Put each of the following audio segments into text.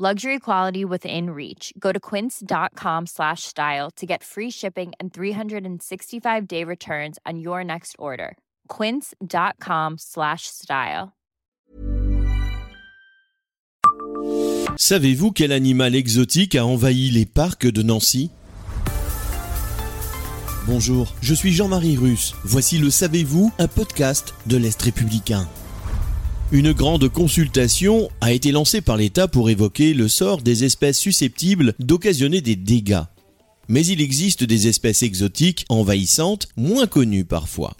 Luxury quality within reach. Go to quince.com slash style to get free shipping and 365 day returns on your next order. Quince.com slash style. Savez-vous quel animal exotique a envahi les parcs de Nancy? Bonjour, je suis Jean-Marie Russe. Voici le Savez-vous, un podcast de l'Est républicain. Une grande consultation a été lancée par l'État pour évoquer le sort des espèces susceptibles d'occasionner des dégâts. Mais il existe des espèces exotiques envahissantes, moins connues parfois.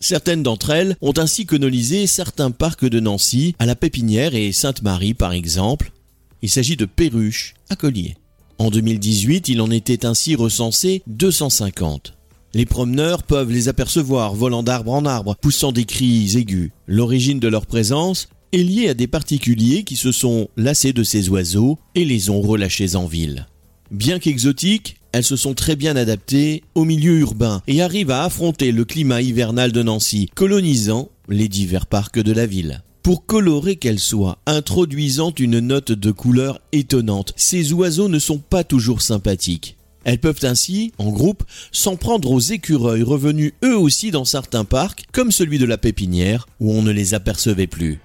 Certaines d'entre elles ont ainsi colonisé certains parcs de Nancy, à la Pépinière et Sainte-Marie par exemple. Il s'agit de perruches à collier. En 2018, il en était ainsi recensé 250. Les promeneurs peuvent les apercevoir volant d'arbre en arbre, poussant des cris aigus. L'origine de leur présence est liée à des particuliers qui se sont lassés de ces oiseaux et les ont relâchés en ville. Bien qu'exotiques, elles se sont très bien adaptées au milieu urbain et arrivent à affronter le climat hivernal de Nancy, colonisant les divers parcs de la ville. Pour colorer qu'elles soient, introduisant une note de couleur étonnante, ces oiseaux ne sont pas toujours sympathiques. Elles peuvent ainsi, en groupe, s'en prendre aux écureuils revenus eux aussi dans certains parcs, comme celui de la Pépinière, où on ne les apercevait plus.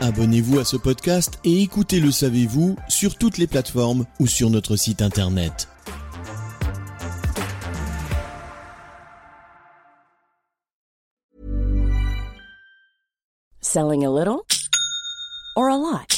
Abonnez-vous à ce podcast et écoutez Le Savez-vous sur toutes les plateformes ou sur notre site internet. Selling a little or a lot?